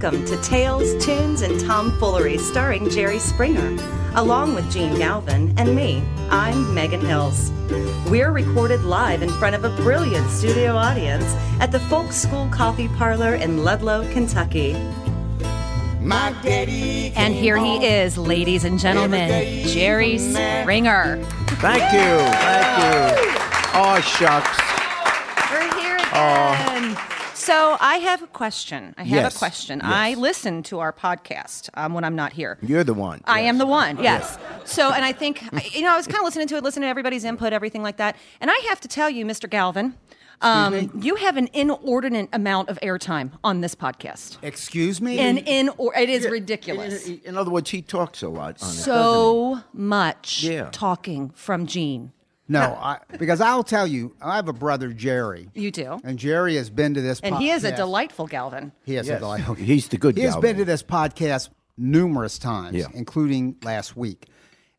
Welcome to Tales, Tunes, and Tomfoolery starring Jerry Springer, along with Jene Galvin and me. I'm Megan Hills. We're recorded live in front of a brilliant studio audience at the Folk School Coffee Parlor in Ludlow, Kentucky. My daddy And here he is, ladies and gentlemen, Jerry Springer. Thank you. Thank you. Oh, shucks. We're here oh. again. So I have a question. I have Yes. a question. I listen to our podcast um, when I'm not here. You're the one. I am the one, yes. So, and I think, you know, I was kind of listening to it, listening to everybody's input, everything like that. And I have to tell you, Mr. Galvin, um, you have an inordinate amount of airtime on this podcast. Excuse me? And in, or it is ridiculous. In, in other words, he talks a lot on it. doesn't So much Yeah. talking from Jene. No, I, because I'll tell you, I have a brother, Jerry. You do. And Jerry has been to this podcast. And po- he is a yes. delightful Galvin. He is he? a Yes. delightful. He's the good He has Galvin. been to this podcast numerous times, Yeah. including last week.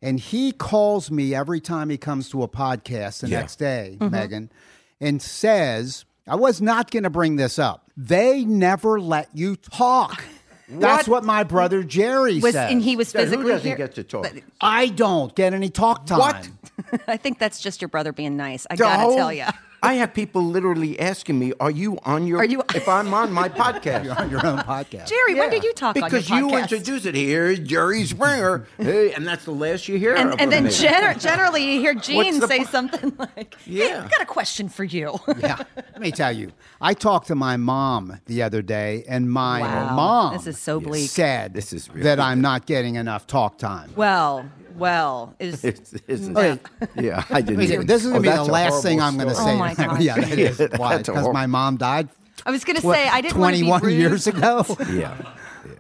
And he calls me every time he comes to a podcast the Yeah. next day, Mm-hmm. Megan, and says, I was not going to bring this up. They never let you talk. That's what my brother Jerry Was, says. and he was Yeah, physically who doesn't here. get to talk? I don't get any talk time. What? I think that's just your brother being nice. I The gotta whole- tell you. I have people literally asking me, "Are you on your? Are you- if I'm on my podcast?" You're on your own podcast. Jerry, when did you talk because on your you podcast? introduce it here, Jerry Springer, hey, and that's the last you hear. and, of and then gener- generally you hear Jene say po- something like, "Hey, Yeah. I got a question for you." yeah. Let me tell you, I talked to my mom the other day, and my Wow. mom This is so bleak. said This is really that I'm not getting enough talk time. well, well, is It's, isn't Okay. Yeah, I didn't. Let me tell you, even- this is Oh, going to be the last thing I'm going to say. Oh, my God. yeah, that is why because my mom died I was gonna say I didn't want to be 21 rude. years ago. Yeah.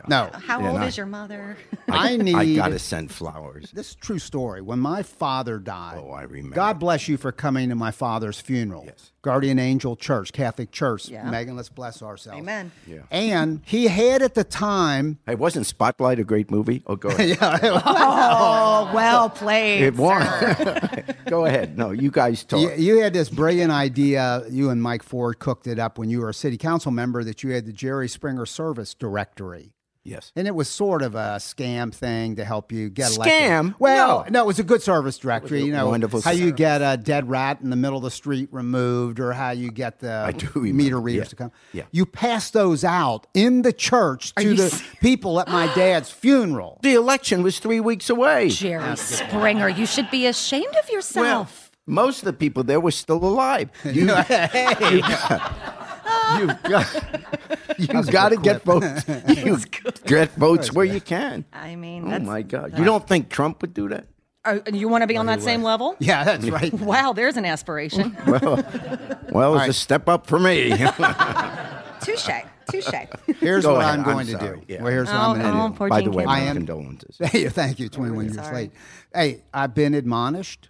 No, How old no. is your mother? I need. I gotta send flowers. This is a true story. When my father died, Oh, I remember. God bless you for coming to my father's funeral. Yes. Guardian Angel Church, Catholic Church. Yeah. Megan, let's bless ourselves. Amen. Yeah. And he had at the time Hey, wasn't Spotlight a great movie? Oh, go ahead. yeah. Oh, well played. It won. go ahead. No, you guys talk. You, you had this brilliant idea. You and Mike Ford cooked it up when you were a city council member that you had the Jerry Springer Service Directory. Yes. And it was sort of a scam thing to help you get elected. Scam? Well, No. no, it was a good service directory. You know, wonderful how you get a dead rat in the middle of the street removed, or how you get the I do meter readers Yeah. to come. Yeah. You pass those out in the church to the se- people at my dad's funeral. The election was three weeks away. Jerry Springer, you should be ashamed of Well, yourself. most of the people there were still alive. You, you've got, you've got to get votes. You get votes where you can. I mean, Oh that's, my God! You don't think Trump would do that? Oh, you want to be on that same level? Yeah, that's right. Wow, there's an aspiration. Well, well it's a step up for me. Touche, touche. Here's Go what ahead. I'm going I'm to sorry. do. Yeah. Well, here's what Oh, I'm going to oh, do. poor By the way, my I am- condolences. Hey, thank you. 21 years sorry. late. Hey, I've been admonished.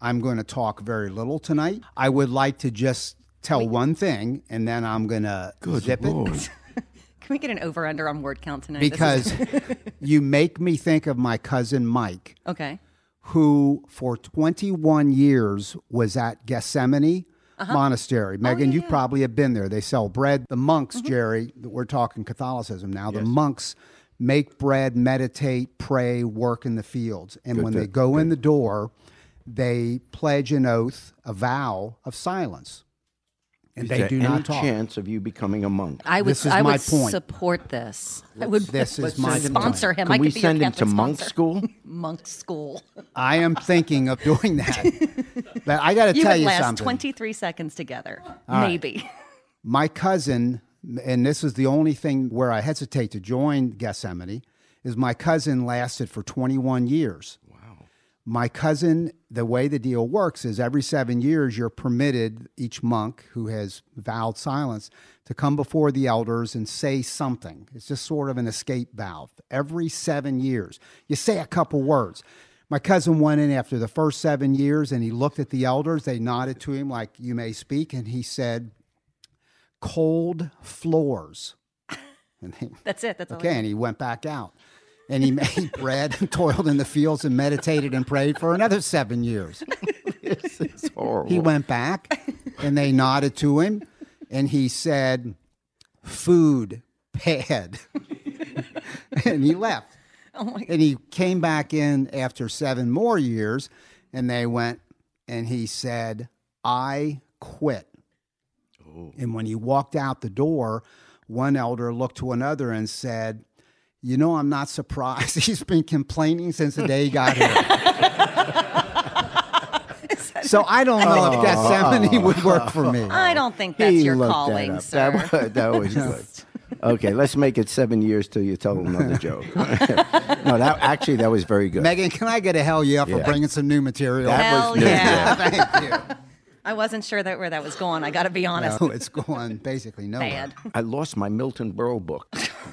I'm going to talk very little tonight. I would like to just tell one thing, and then I'm going to zip Lord. it Can we get an over under on word count tonight? Because you make me think of my cousin Mike, okay. who for 21 years was at Gethsemani. Uh-huh. Monastery. Oh, Megan, you probably have been there. They sell bread. The monks, mm-hmm. Jerry, we're talking Catholicism now. The monks make bread, meditate, pray, work in the fields. And when they go in the door, they pledge an oath, a vow of silence. And Is they there do any not talk. chance of you becoming a monk? I would, This is I my would point. support this. I would This is my point. sponsor him. Can I we could send your him to Catholic monk school? Monk school. I am thinking of doing that. but I got to You tell would you last something. 23 seconds together. right. Maybe. my cousin, and this is the only thing where I hesitate to join Gethsemani, is my cousin lasted for 21 years. My cousin, the way the deal works is every seven years, you're permitted, each monk who has vowed silence, to come before the elders and say something. It's just sort of an escape valve. Every seven years, you say a couple words. My cousin went in after the first seven years and he looked at the elders. They nodded to him, like, You may speak. And he said, cold floors. And they, That's it. That's all. okay, and he went back out. And he made bread and toiled in the fields and meditated and prayed for another seven years. This is horrible. He went back and they nodded to him and he said, Food, bad. and he left. Oh my And he came back in after seven more years, and they went, and he said, I quit. Oh. And when he walked out the door, one elder looked to another and said, You know, I'm not surprised. He's been complaining since the day he got here. so I don't know if oh. Gethsemani would work for me. I don't think that's He your looked that calling, up. sir. That was, that was good. Okay, let's make it seven years till you tell another joke. no, that actually that was very good. Megan, can I get a hell yeah for Yeah. bringing some new material? That Hell was new, yeah. Thank you. I wasn't sure that where that was going. I got to be honest. No, it's going basically nowhere. Bad. I lost my Milton Berle book.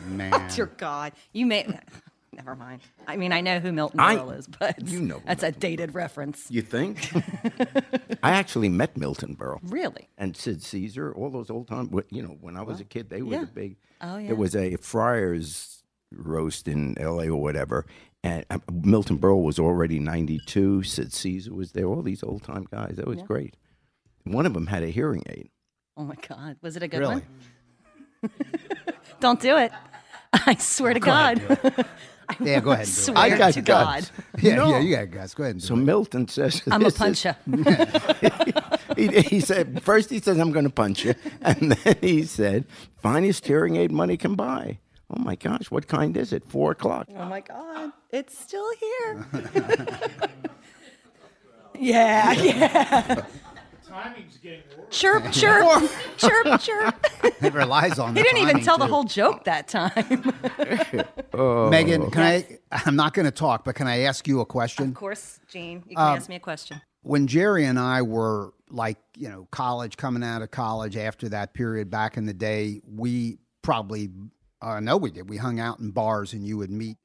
Man. Dear God, you may. Never mind. I mean, I know who Milton I- Berle is, but you know who that's a dated reference. You think? I actually met Milton Berle. Really? and Sid Caesar, all those old time. You know, when I was a kid, they were Yeah. the big. Oh, yeah. There was a Friars roast in L.A. or whatever, and uh, Milton Berle was already ninety-two. Sid Caesar was there. All these old time guys. That was great. One of them had a hearing aid. Oh my God, was it a good Really? one? Don't do it. I swear oh, to God. Yeah, go ahead. And do it. swear I got to guts. God. Yeah, No. yeah, you got guys. Go ahead and do So it. Milton says, I'm a this is- puncher. he, he said first he says I'm going to punch you, and then he said finest hearing aid money can buy. Oh my gosh, what kind is it? Four o'clock. Oh my God, it's still here. yeah, yeah. Timing's getting worse. Chirp, chirp, chirp, chirp. It relies on. He didn't even timing, tell the whole joke that time. Oh. Megan, can I? I'm not going to talk, but can I ask you a question? of course, Jene, you can um, ask me a question. when Jerry and I were like, you know, college, coming out of college after that period back in the day, we probably, uh, I know we did, we hung out in bars and you would meet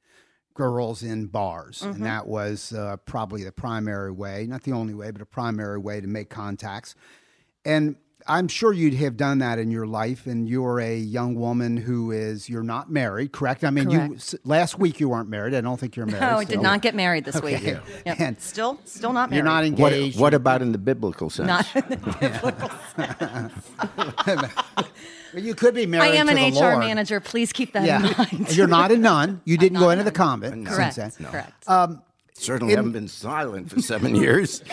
girls in bars. And that was uh, probably the primary way, not the only way, but a primary way to make contacts. And I'm sure you'd have done that in your life. And you're a young woman who is, you're not married, correct? I mean, you Correct. s- last week you weren't married. I don't think you're married. No, I did still. not get married this week. Okay. Yep. And- still, still not married. You're not What, engaged. what about in the biblical sense? Not in the biblical Well, you could be married. I am to an the HR Lord. manager. Please keep that in mind. you're not a nun. You didn't go into the convent. correct. Since then. Correct. Um, Certainly haven't been silent for seven years.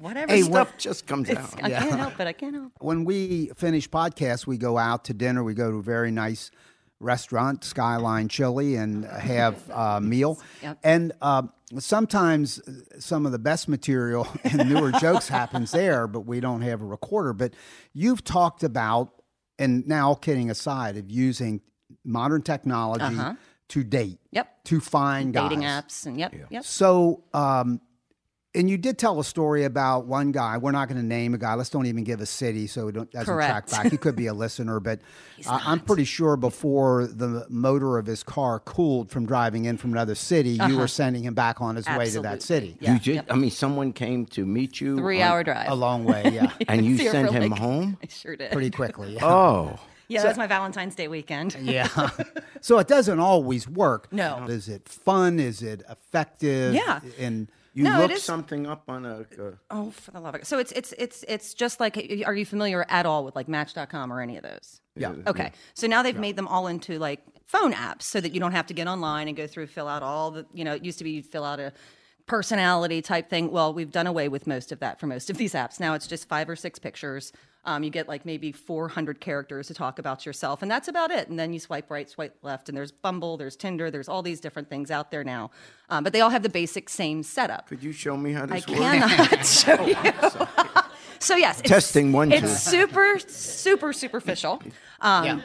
Whatever. Hey, stuff. Stuff just comes out. I can't help it. I can't help. It. When we finish podcasts, we go out to dinner. We go to a very nice restaurant, Skyline Chili, and have a meal. Yep. And uh, sometimes some of the best material and newer jokes happens there, but we don't have a recorder. But you've talked about, and now kidding aside, of using modern technology to date. Uh-huh. Yep. To find Dating guys. apps and yep, yep. So, um, and you did tell a story about one guy. We're not going to name a guy. Let's don't even give a city, so it don't, doesn't Correct. track back. He could be a listener, but uh, I'm pretty sure before the motor of his car cooled from driving in from another city, you were sending him back on his way to that Uh-huh. City. Yeah. you did. yep. I mean, someone came to meet you. Three on- hour drive. A long way, yeah, and you Here sent him like- home. I sure did. pretty quickly. Yeah. Oh, yeah, that was my Valentine's Day weekend. Yeah. so it doesn't always work. No. Is it fun? Is it effective? Yeah. And you No, it looked is- something up on a. Uh, Oh, for the love of God. So it's it's it's it's just like are you familiar at all with like match.com or any of those? yeah. Okay. So now they've made them all into like phone apps so that you don't have to get online and go through fill out all the, you know, it used to be you'd fill out a personality type thing. Well, we've done away with most of that for most of these apps. Now it's just five or six pictures. Um, you get like maybe 400 characters to talk about yourself, and that's about it. And then you swipe right, swipe left, and there's Bumble, there's Tinder, there's all these different things out there now. Um, but they all have the basic same setup. could you show me how I this works? cannot show you. so yes, it's, Testing one, two. It's super, super superficial. Um,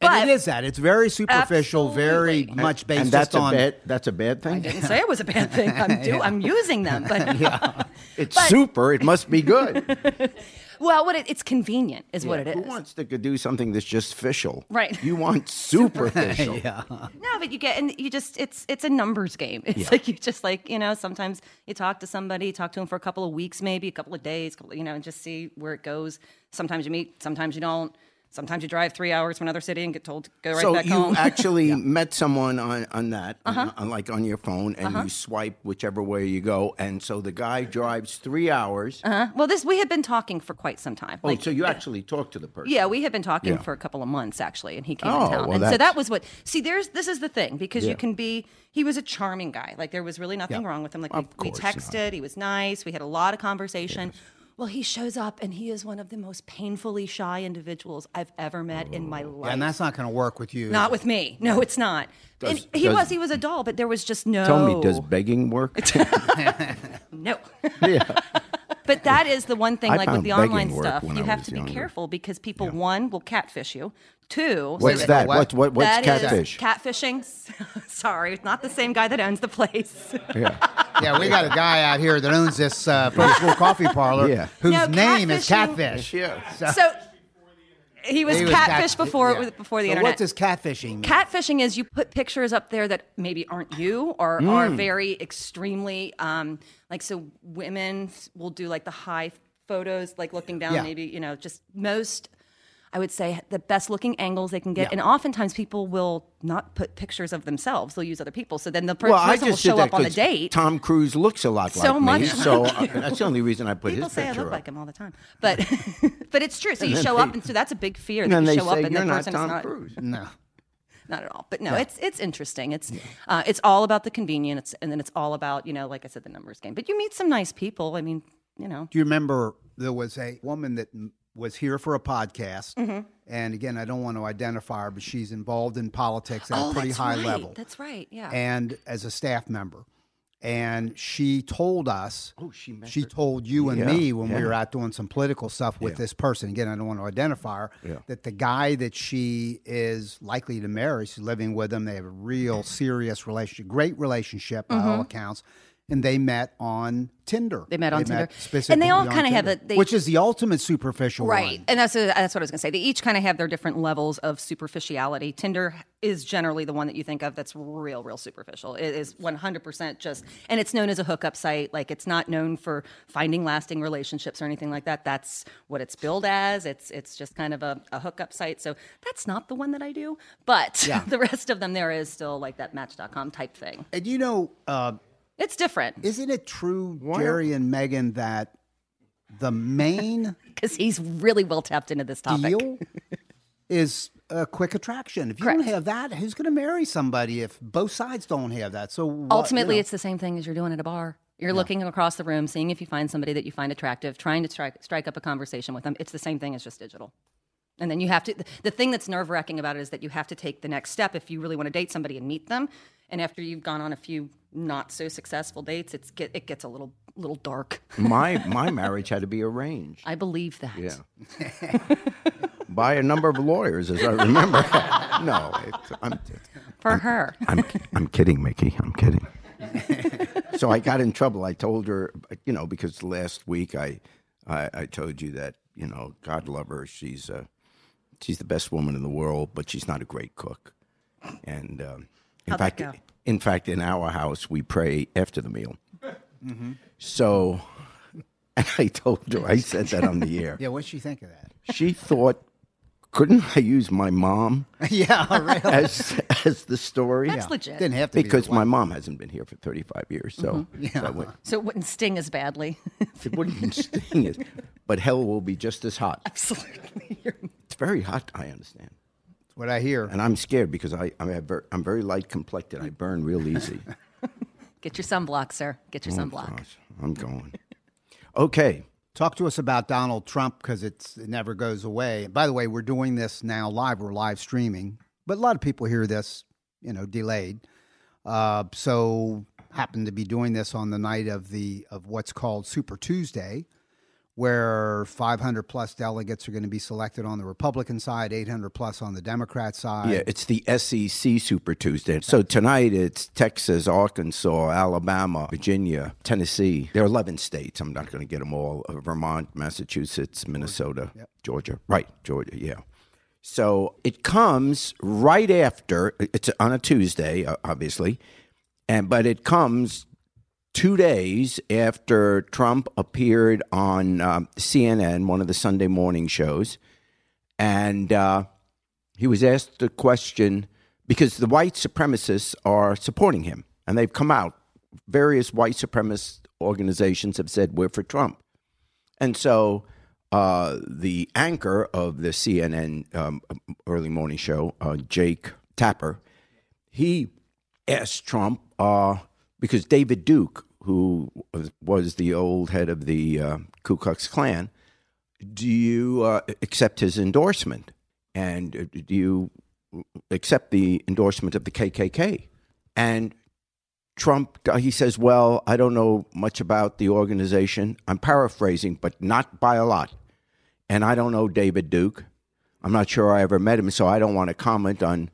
But and it is that. It's very superficial, very Absolutely. much based and that's just on. a bad. That's a bad thing. I didn't say it was a bad thing. I'm do, I'm using them, but It's But- super. It must be good. Well, what it, it's convenient is what it Who is. wants to do something that's just official? Right. You want superficial. yeah. No, but you get and you just it's it's a numbers game. It's like you just like you know sometimes you talk to somebody, you talk to them for a couple of weeks, maybe a couple of days, couple, you know, and just see where it goes. Sometimes you meet, sometimes you don't. Sometimes you drive three hours to another city and get told to go right back. home. so you actually met someone on, on that, Uh-huh. on, like on your phone, and you swipe whichever way you go, and so the guy drives three hours. Uh-huh. well, this we had been talking for quite some time. Oh, so you actually talked to the person? Yeah, we had been talking Yeah. for a couple of months actually, and he came Oh, in town, well, and so that was what. See, there's this is the thing because Yeah. you can be. He was a charming guy. Like there was really nothing wrong with him. Like we, we course not. texted. He was nice. We had a lot of conversation. Well, he shows up, and he is one of the most painfully shy individuals I've ever met in my life. and that's not going to work with you. not with me. No, it's not. Does- and he does- was. He was a doll, but there was just no. Tell me, does begging work? No. yeah. But that is the one thing, I like with the online stuff, you I have to be younger. careful because people, one, will catfish you. Two, What's so that? what? What's what, what's that is catfish? catfishing. Sorry, it's not the same guy that owns the place. yeah. Yeah, we got a guy out here that owns this uh, school coffee parlor Yeah. whose No, name is Catfish. Yeah. so he was He was catfish cat- before yeah. before the so internet. What does catfishing mean? Catfishing is you put pictures up there that maybe aren't you or Mm. are very extremely um, like so women will do like the high photos like looking down Yeah. maybe you know just most I would say the best looking angles they can get Yeah. and oftentimes people will not put pictures of themselves they'll use other people so then the per- Well, person will show up on the date Tom Cruise looks a lot So like much me, like so uh, that's the only reason I put People his say I picture look up. like him all the time, but but it's true. So you show they- up, and so that's a big fear And that then you they show up say and you're the not person Tom is not Cruise. no. not at all. But no, it's it's interesting. It's uh, it's all about the convenience, and then it's all about you know, like I said, the numbers game. But you meet some nice people. I mean, you know, Do you remember there was a woman that m- was here for a podcast? Mm-hmm. And again, I don't want to identify her, but she's involved in politics at a pretty Oh, high right. level. That's right. Yeah. and as a staff member. And she told us, Oh, she met she told you and Yeah, me when we were out doing some political stuff with this person. Again, I don't want to identify her. Yeah. That the guy that she is likely to marry, she's living with him. They have a real serious relationship, great relationship by all accounts. And they met on Tinder. They met on Tinder. And specifically they all kinda have Tinder, a- they- which is the ultimate superficial Right, one. and that's a, that's what I was going to say. They each kind of have their different levels of superficiality. Tinder is generally the one that you think of that's real, real superficial. It is one hundred percent just, and it's known as a hookup site. Like it's not known for finding lasting relationships or anything like that. That's what it's billed as. It's it's just kind of a, a hookup site. So that's not the one that I do. But the rest of them, there is still like that Match.com type thing. And you know, uh, It's different isn't it true, Jerry and Megan, that the main because he's really well tapped into this topic. deal is a quick attraction. If you don't have that, who's going to marry somebody if both sides don't have that? So what- Ultimately, you know, it's the same thing as you're doing at a bar. You're looking across the room, seeing if you find somebody that you find attractive, trying to strike, strike up a conversation with them. It's the same thing as just digital. And then you have to, the thing that's nerve wracking about it is that you have to take the next step if you really want to date somebody and meet them. And after you've gone on a few not so successful dates, it's get, it gets a little little dark. My my marriage had to be arranged. I believe that. Yeah. By a number of lawyers, as I remember. no, it's, I'm, For her. I'm, I'm kidding, Micki. I'm kidding. so I got in trouble. I told her, you know, because last week I, I, I told you that, you know, God love her. She's, uh, she's the best woman in the world, but she's not a great cook. And um, in How'd that fact, go? in fact, in our house we pray after the meal. Mm-hmm. So I told her, I said that on the air. yeah, what'd she think of that? She thought, couldn't I use my mom yeah, really. as as the story? That's legit. Didn't have to be because the my mom hasn't been here for 35 years, so, so it, wouldn't- So it wouldn't sting as badly. it wouldn't sting it. But hell will be just as hot. Absolutely. It's very hot, I understand. That's what I hear. And I'm scared because I, I'm, ver- I'm very light complected. I burn real easy. Get your sunblock, sir. Get your sunblock. Gosh, I'm going. Okay. Talk to us about Donald Trump because it never goes away. By the way, we're doing this now live. We're live streaming, but a lot of people hear this, you know, delayed. Uh, so happen to be doing this on the night of the of what's called Super Tuesday, where 500 plus delegates are going to be selected on the Republican side, 800 plus on the Democrat side. Yeah, it's the SEC Super Tuesday. So tonight it's Texas, Arkansas, Alabama, Virginia, Tennessee. There are 11 states. I'm not going to get them all. Uh, Vermont, Massachusetts, Minnesota, Georgia. Right, Georgia, yeah. So it comes right after, it's on a Tuesday, obviously, and but it comes two days after Trump appeared on um, CNN, one of the Sunday morning shows, and uh, he was asked a question because the white supremacists are supporting him, and they've come out. Various white supremacist organizations have said we're for Trump, and so uh, the anchor of the CNN um, early morning show, uh, Jake Tapper, he asked Trump uh, because David Duke, who was, the old head of the uh, Ku Klux Klan, do you uh, accept his endorsement? And uh, do you accept the endorsement of the KKK? And Trump, uh, he says, Well, I don't know much about the organization. I'm paraphrasing, but not by a lot. And I don't know David Duke. I'm not sure I ever met him, so I don't want to comment on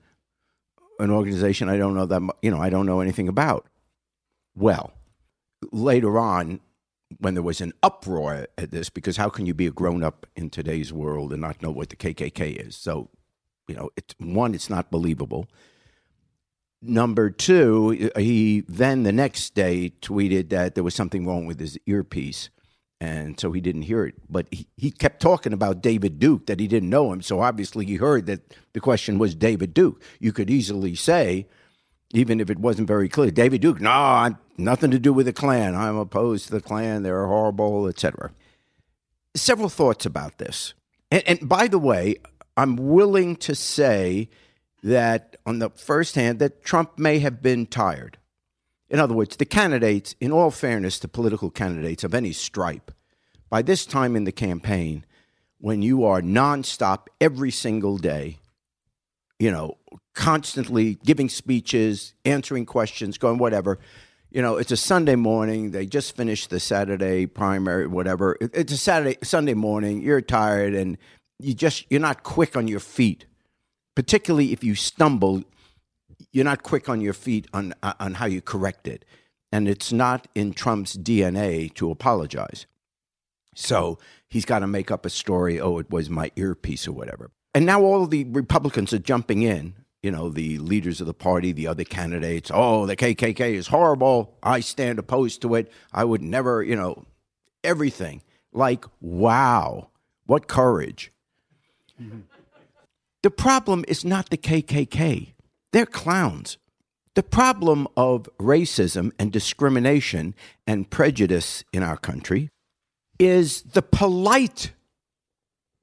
an organization I don't know that you know I don't know anything about. Well, later on, when there was an uproar at this, because how can you be a grown up in today's world and not know what the KKK is? So, you know, it's one, it's not believable. Number two, he then the next day tweeted that there was something wrong with his earpiece. And so he didn't hear it. But he, he kept talking about David Duke, that he didn't know him. So obviously he heard that the question was David Duke. You could easily say, even if it wasn't very clear, David Duke, no, I'm nothing to do with the Klan. I'm opposed to the Klan. They're horrible, etc. Several thoughts about this. And, and by the way, I'm willing to say that on the first hand, that Trump may have been tired. In other words, the candidates, in all fairness to political candidates of any stripe, by this time in the campaign, when you are nonstop every single day, you know, constantly giving speeches, answering questions, going whatever, you know, it's a Sunday morning. They just finished the Saturday primary, whatever. It's a Saturday, Sunday morning. You're tired, and you just you're not quick on your feet. Particularly if you stumble, you're not quick on your feet on uh, on how you correct it, and it's not in Trump's DNA to apologize. So he's got to make up a story. Oh, it was my earpiece or whatever. And now all the Republicans are jumping in. You know, the leaders of the party, the other candidates. Oh, the KKK is horrible. I stand opposed to it. I would never, you know, everything. Like, wow, what courage. Mm-hmm. The problem is not the KKK. They're clowns. The problem of racism and discrimination and prejudice in our country is the polite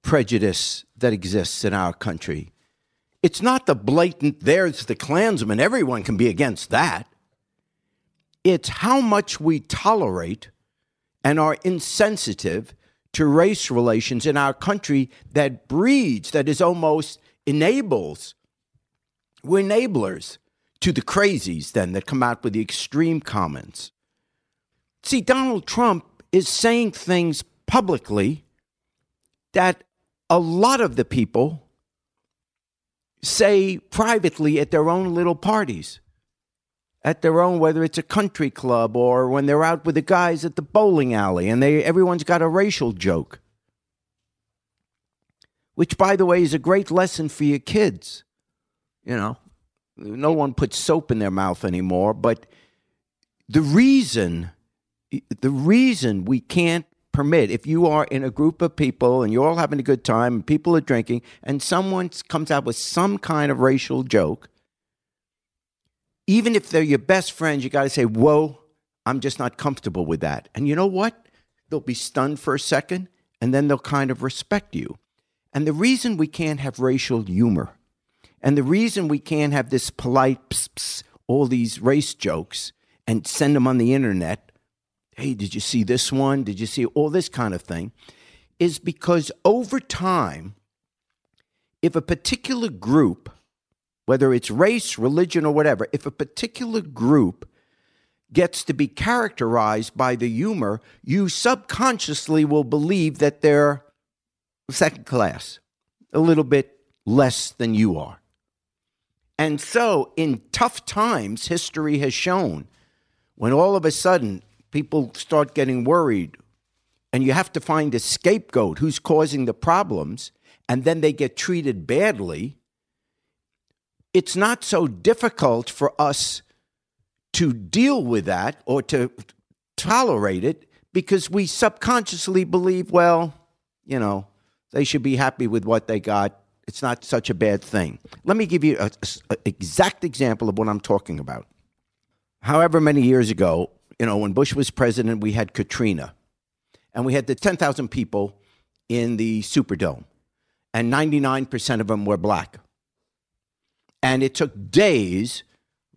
prejudice that exists in our country. It's not the blatant, there's the Klansmen, everyone can be against that. It's how much we tolerate and are insensitive to race relations in our country that breeds, that is almost enables we're enablers to the crazies then that come out with the extreme comments. See, Donald Trump is saying things publicly that a lot of the people say privately at their own little parties, at their own, whether it's a country club or when they're out with the guys at the bowling alley and they everyone's got a racial joke. Which, by the way, is a great lesson for your kids. You know, no one puts soap in their mouth anymore, but the reason the reason we can't permit. If you are in a group of people and you're all having a good time and people are drinking and someone comes out with some kind of racial joke even if they're your best friends you got to say whoa i'm just not comfortable with that. And you know what? They'll be stunned for a second and then they'll kind of respect you. And the reason we can't have racial humor and the reason we can't have this polite, pss, pss, all these race jokes and send them on the internet, hey, did you see this one? Did you see all this kind of thing? Is because over time, if a particular group, whether it's race, religion, or whatever, if a particular group gets to be characterized by the humor, you subconsciously will believe that they're second class, a little bit less than you are. And so, in tough times, history has shown when all of a sudden people start getting worried and you have to find a scapegoat who's causing the problems, and then they get treated badly, it's not so difficult for us to deal with that or to tolerate it because we subconsciously believe, well, you know, They should be happy with what they got. It's not such a bad thing. Let me give you an exact example of what I'm talking about. However, many years ago, you know, when Bush was president, we had Katrina, and we had the 10,000 people in the Superdome, and 99% of them were black. And it took days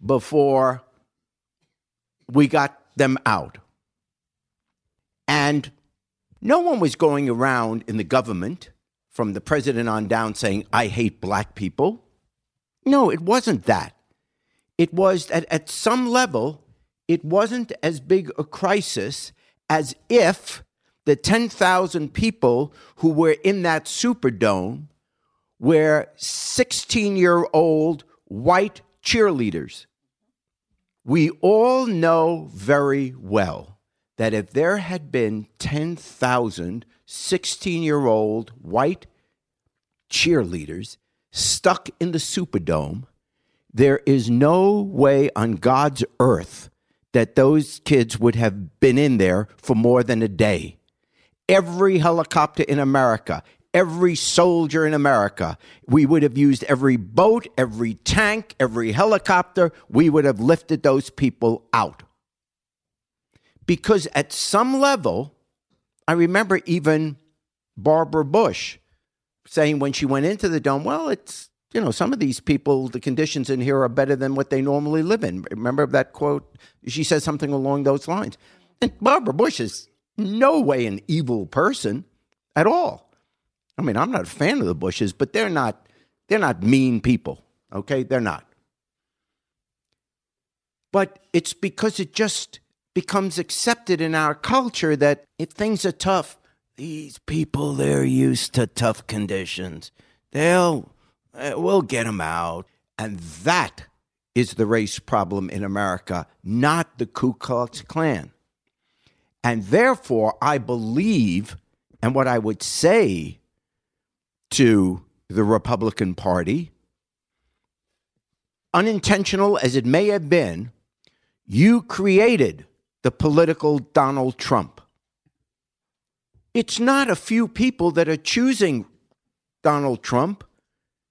before we got them out. And no one was going around in the government from the president on down saying, I hate black people. No, it wasn't that. It was that at some level, it wasn't as big a crisis as if the 10,000 people who were in that Superdome were 16 year old white cheerleaders. We all know very well that if there had been 10,000 16 year old white cheerleaders stuck in the Superdome, there is no way on God's earth that those kids would have been in there for more than a day. Every helicopter in America, every soldier in America. We would have used every boat, every tank, every helicopter. We would have lifted those people out. Because at some level, I remember even Barbara Bush saying when she went into the dome, well, it's, you know, some of these people, the conditions in here are better than what they normally live in. Remember that quote? She says something along those lines. And Barbara Bush is no way an evil person at all. I mean, I'm not a fan of the Bushes, but they're not they're not mean people. Okay? They're not. But it's because it just becomes accepted in our culture that if things are tough, these people they're used to tough conditions. They'll Uh, we'll get them out. And that is the race problem in America, not the Ku Klux Klan. And therefore, I believe, and what I would say to the Republican Party, unintentional as it may have been, you created the political Donald Trump. It's not a few people that are choosing Donald Trump.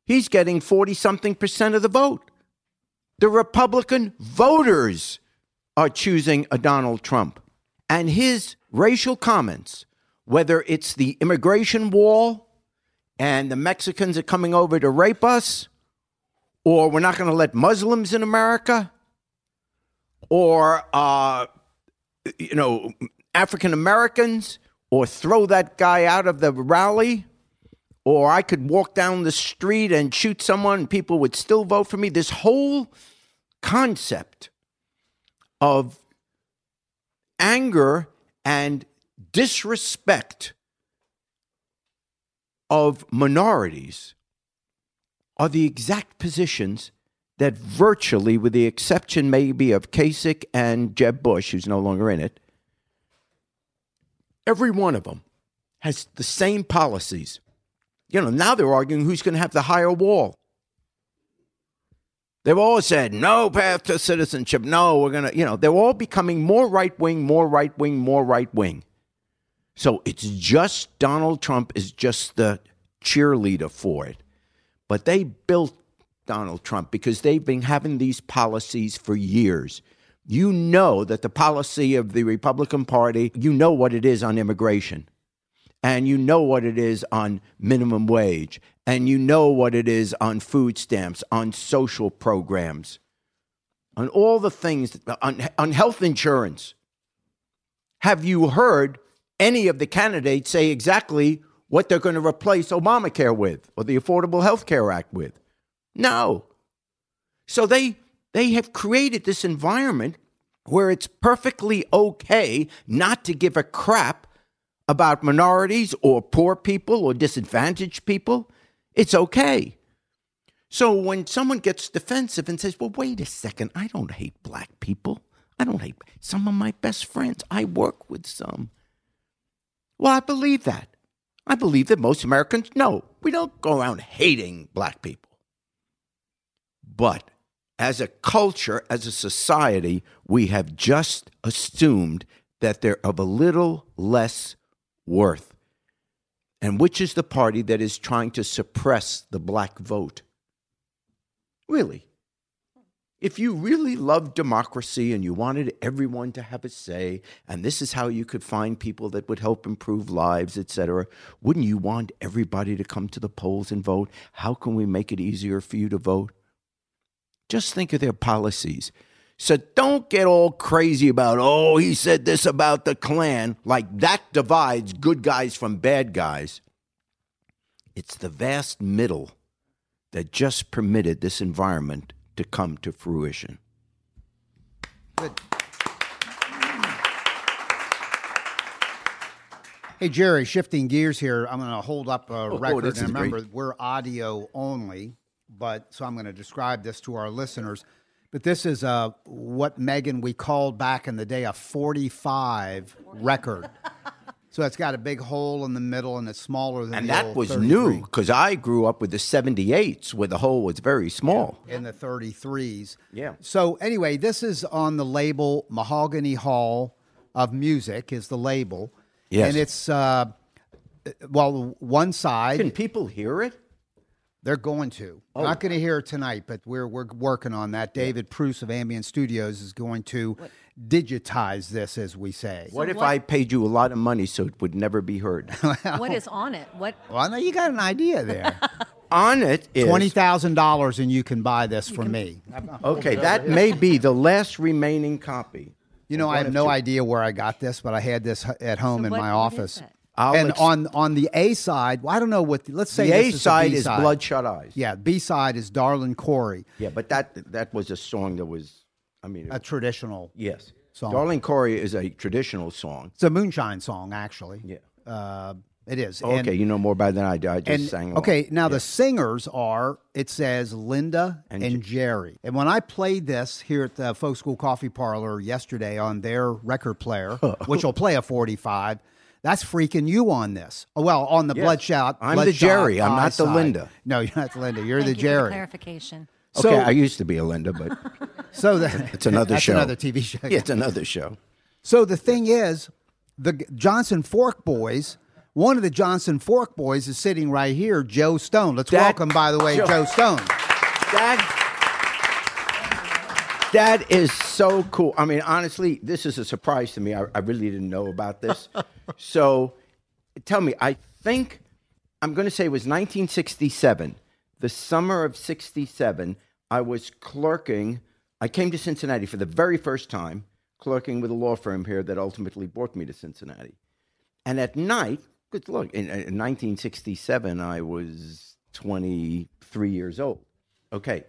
He's getting 40 something percent of the vote. The Republican voters are choosing a Donald Trump. And his racial comments, whether it's the immigration wall and the Mexicans are coming over to rape us, or we're not going to let Muslims in America, or, uh, you know, African Americans, or throw that guy out of the rally, or I could walk down the street and shoot someone and people would still vote for me. This whole concept of anger and disrespect of minorities are the exact positions that virtually, with the exception maybe of Kasich and Jeb Bush, who's no longer in it, every one of them has the same policies. You know, now they're arguing who's going to have the higher wall. They've all said no path to citizenship. No, we're going to, you know, they're all becoming more right wing, more right wing, more right wing. So it's just Donald Trump is just the cheerleader for it. But they built Donald Trump because they've been having these policies for years. You know that the policy of the Republican Party, you know what it is on immigration, and you know what it is on minimum wage, and you know what it is on food stamps, on social programs, on all the things, on, on health insurance. Have you heard any of the candidates say exactly what they're going to replace Obamacare with or the Affordable Health Care Act with. No. So they they have created this environment where it's perfectly okay not to give a crap about minorities or poor people or disadvantaged people. It's okay. So when someone gets defensive and says, "Well, wait a second, I don't hate black people. I don't hate some of my best friends. I work with some." Well, I believe that. I believe that most Americans know we don't go around hating black people. But as a culture, as a society, we have just assumed that they're of a little less worth. And which is the party that is trying to suppress the black vote? Really? If you really loved democracy and you wanted everyone to have a say, and this is how you could find people that would help improve lives, etc., wouldn't you want everybody to come to the polls and vote? How can we make it easier for you to vote? Just think of their policies. So don't get all crazy about, oh, he said this about the Klan. Like that divides good guys from bad guys. It's the vast middle that just permitted this environment to come to fruition. Good. Hey Jerry, shifting gears here. I'm going to hold up a oh, oh record, this and remember great. we're audio only, but so I'm going to describe this to our listeners. But this is uh, what Megan we called back in the day a 45 record. So it's got a big hole in the middle, and it's smaller than And that was 33 new because I grew up with the 78s where the hole was very small. in the 33s. Yeah. So anyway, this is on the label Mahogany Hall of Music is the label. Yes. And it's uh well one side Can people hear it? They're going to. Oh. Not going to hear it tonight, but we're we're working on that. David Pruce of Ambient Studios is going to digitize this as we say. What if what- I paid you a lot of money so it would never be heard? What is on it? What? Well, I know you got an idea there. On it is Twenty thousand dollars and you can buy this from me. Okay, that may be the last remaining copy. You know, I have no idea where I got this, but I had this at home in what- my what is office. I'll and ex- on on the A side, well, I don't know what. The, let's say The A is side is Bloodshot Eyes. Yeah, B side is Darlin Corey, Yeah, but that that was a song that was, I mean, a traditional. yes. song. Darling Corey is a traditional song. It's a moonshine song, actually. Yeah. uh, it is. Okay, And- you know more about it than I do. I just and sang along. okay, now the singers are it says Linda and, And Jerry. And when I played this here at the Folk School Coffee Parlor yesterday on their record player, which will play a 45, that's freaking you on this. Oh, well, on the Yes. Bloodshot. I'm the Jerry. I'm not the side. Linda. No, you're not the Linda. You're Thank the you for Jerry. clarification. So, okay, I used to be a Linda, but so the, it's another that's show. another TV show. Yeah, it's another show. So the thing is, the Johnson Fork boys, one of the Johnson Fork boys is sitting right here, Joe Stone. Let's That- welcome, by the way, Joe- Joe Stone. That that is so cool. I mean, honestly, this is a surprise to me. I, I really didn't know about this. so, tell me. I think I'm going to say it was 1967, the summer of '67. I was clerking. I came to Cincinnati for the very first time, clerking with a law firm here that ultimately brought me to Cincinnati. And at night, good look, in, in 1967, I was 23 years old. Okay.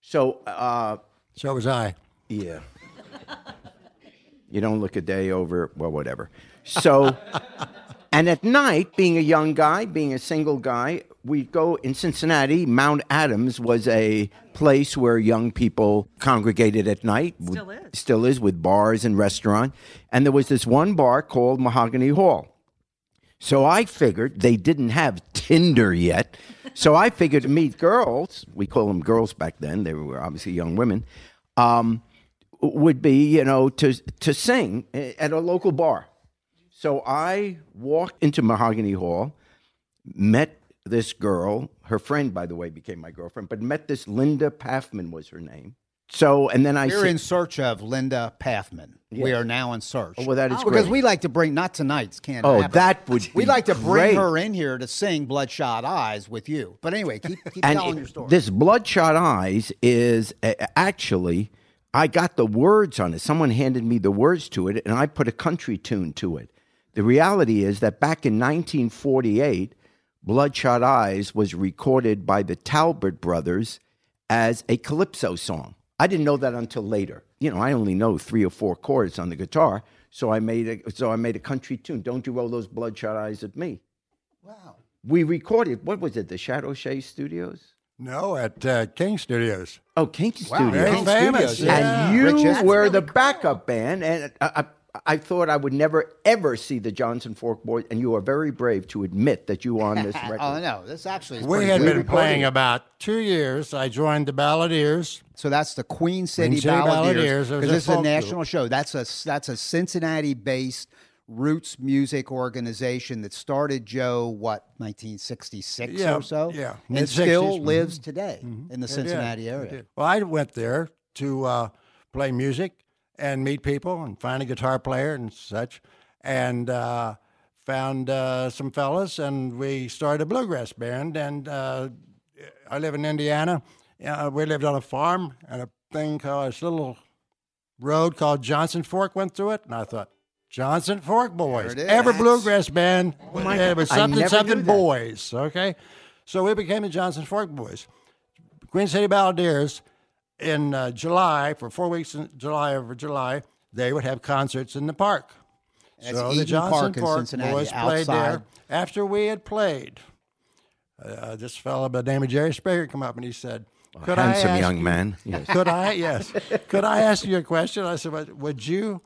So, uh, So was I. yeah. you don't look a day over, well, whatever. So, and at night, being a young guy, being a single guy, we'd go in Cincinnati. Mount Adams was a place where young people congregated at night. Still is. Still is, with bars and restaurant. And there was this one bar called Mahogany Hall. So I figured they didn't have Tinder yet. So I figured to meet girls, we call them girls back then, they were obviously young women, um, would be, you know, to, to sing at a local bar. So I walked into Mahogany Hall, met this girl. Her friend, by the way, became my girlfriend, but met this Linda Paffman was her name. So, and then I We're said, in search of Linda Paffman. We are now in search. Oh, well, that is because great. we like to bring not tonight's can't. Oh, happen. that would We'd like to bring great. her in here to sing "Bloodshot Eyes" with you. But anyway, keep, keep telling it- your story. this bloodshot eyes is uh, actually i got the words on it someone handed me the words to it and i put a country tune to it the reality is that back in 1948 bloodshot eyes was recorded by the Talbert brothers as a calypso song i didn't know that until later you know i only know three or four chords on the guitar so i made a so i made a country tune don't you roll those bloodshot eyes at me wow. we recorded what was it the shadow shea studios No, at uh, King Studios. Oh, Kinky Wow, Studios. Very King famous. Studios, yeah. And you that's were really the cool. backup band, and I, I, I thought I would never ever see the Johnson Fork Boys, and you are very brave to admit that you were on this record. Oh no, this actually is We had good. been playing about two years. I joined the Balladeers. So that's the Queen City Queen City Balladeers Balladeers. It was because this is a national group. show. That's a that's a Cincinnati-based roots music organization that started Joe what 1966 Yeah, or so, yeah, and mid-sixties. still Mhm. lives today in the It Cincinnati it area. Well, I went there to uh, play music and meet people and find a guitar player and such, and uh, found uh, some fellas, and we started a bluegrass band. And uh, I live in Indiana. Uh, we lived on a farm, and a thing called this little road called Johnson Fork went through it, and I thought. Johnson Fork Boys. it is. Every That's- bluegrass band, my it was something, something boys. Okay, so we became the Johnson Fork Boys. Queen City Balladeers in uh, July for four weeks in July over July they would have concerts in the park. That's so the Eden Johnson Park Cincinnati, Boys played outside. there. After we had played, uh, this fellow by the name of Jerry Springer come up and he said, "Could I Handsome ask young you- man. Yes. Could I? Yes. Could I ask you a question?" I said, "Would- "Would you?"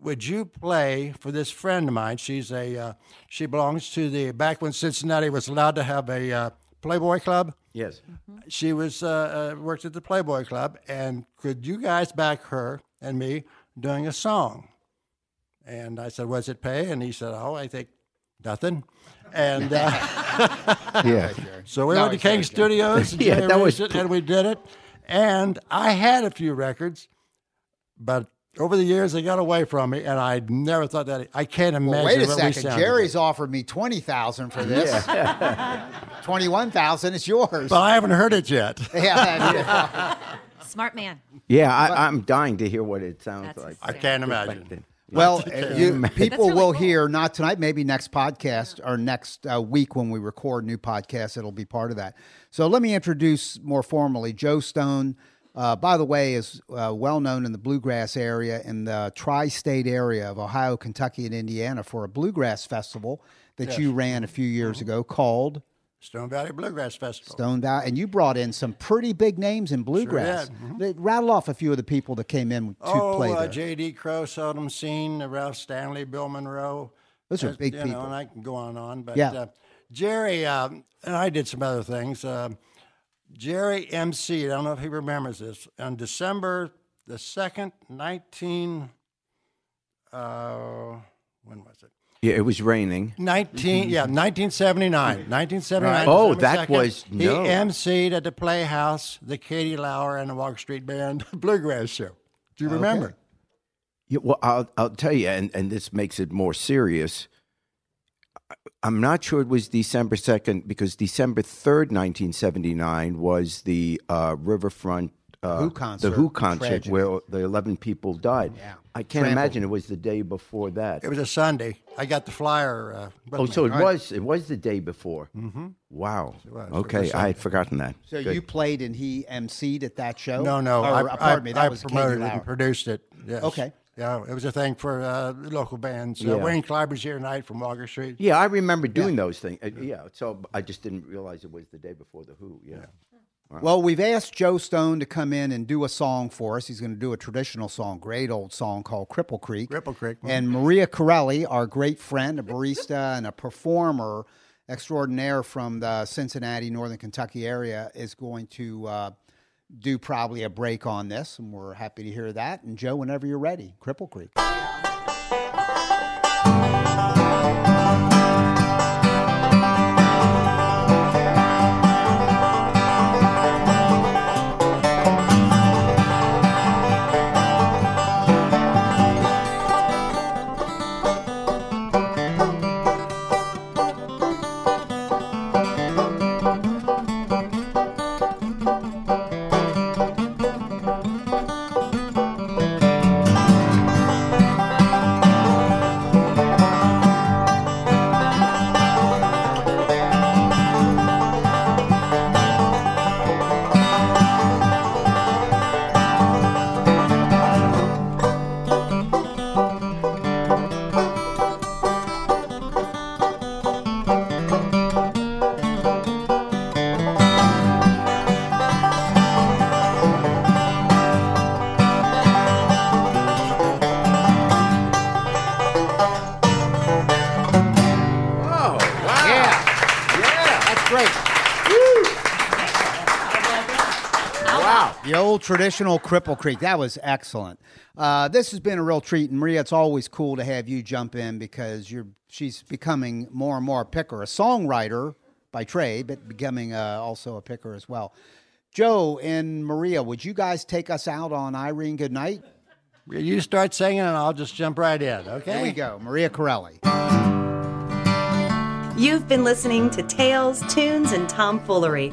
Would you play for this friend of mine? She's a uh, she belongs to the back when Cincinnati was allowed to have a uh, Playboy Club Yes. she was uh, uh, worked at the Playboy Club, and could you guys back her and me doing a song? And I said, "Was it pay?" And he said, "Oh, I think nothing." And uh, Yeah. so we No, went to King. Studios, Yeah, that was it, and we did it. And I had a few records, but over the years they got away from me, and I never thought that I can't imagine. Well, wait a what second. sounded Jerry's like. offered me twenty thousand for this. Twenty-one thousand is yours. but I haven't heard it yet. yeah, Smart man. Yeah, I, I'm dying to hear what it sounds That's like. I can't imagine. Well, uh, you, people really will cool. hear not tonight, maybe next podcast or next uh, week when we record new podcasts. It'll be part of that. So let me introduce more formally Joe Stone. Uh, by the way, is uh, well known in the bluegrass area in the tri-state area of Ohio, Kentucky, and Indiana for a bluegrass festival that you ran a few years ago called Stone Valley Bluegrass Festival. Stone Valley, and you brought in some pretty big names in bluegrass. Mhm. They- Rattle off a few of the people that came in to oh, play uh, there. J.D. Crowe, Seldom Seen, uh, Ralph Stanley, Bill Monroe. Those are Uh, big people. Know, and I can go on and on. But Yeah. uh, Jerry, um, and I did some other things. Jerry MC, I don't know if he remembers this, on December the 2nd, 19, uh, when was it? Yeah, it was raining. 19, yeah, 1979. 1979. Right. Oh, December that 2nd, was- no. He MC'd at the Playhouse, the Katie Laur and the Walk Street Band Bluegrass Show. Do you remember? Yeah, well, I'll I'll tell you, and, and this makes it more serious. I- I'm not sure it was December second because December third, nineteen seventy nine, was the uh, Riverfront uh, Who concert, the Who concert tragedy. where the eleven people died. Yeah. I can't Trampled. imagine it was the day before that. It was a Sunday. I got the flyer. Uh, oh, me. so it was it was the day before. Mm-hmm. Wow. was. It was Okay, I had forgotten that. So Good. you played and he emceed at that show? No, no. Or, I, uh, pardon I, me, that I was Katie promoted it Laur. and produced it. Yes. Okay. Yeah, it was a thing for uh, local bands. Yeah. Uh, Wayne Kleiber's here tonight from Walker Street. Yeah, I remember doing those things. Uh, yeah, so I just didn't realize it was the day before the Who. Yeah. Well, we've asked Joe Stone to come in and do a song for us. He's going to do a traditional song, great old song called Cripple Creek. Cripple Creek. And Maria Corelli, our great friend, a barista and a performer extraordinaire from the Cincinnati, Northern Kentucky area, is going to uh, do probably a break on this. And we're happy to hear that. And Joe, whenever you're ready, Cripple Creek. Traditional Cripple Creek. That was excellent. Uh, this has been a real treat, and Maria, it's always cool to have you jump in because you're she's becoming more and more a picker, a songwriter by trade, but becoming uh, also a picker as well. Joe and Maria, would you guys take us out on Irene Goodnight? You start singing, and I'll just jump right in. Okay. Here we go, Maria Corelli. You've been listening to Tales, Tunes, and Tomfoolery,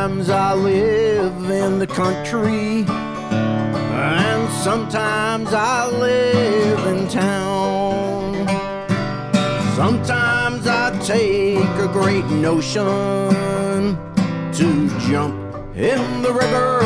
Sometimes I live in the country, and sometimes I live in town. Sometimes I take a great notion to jump in the river.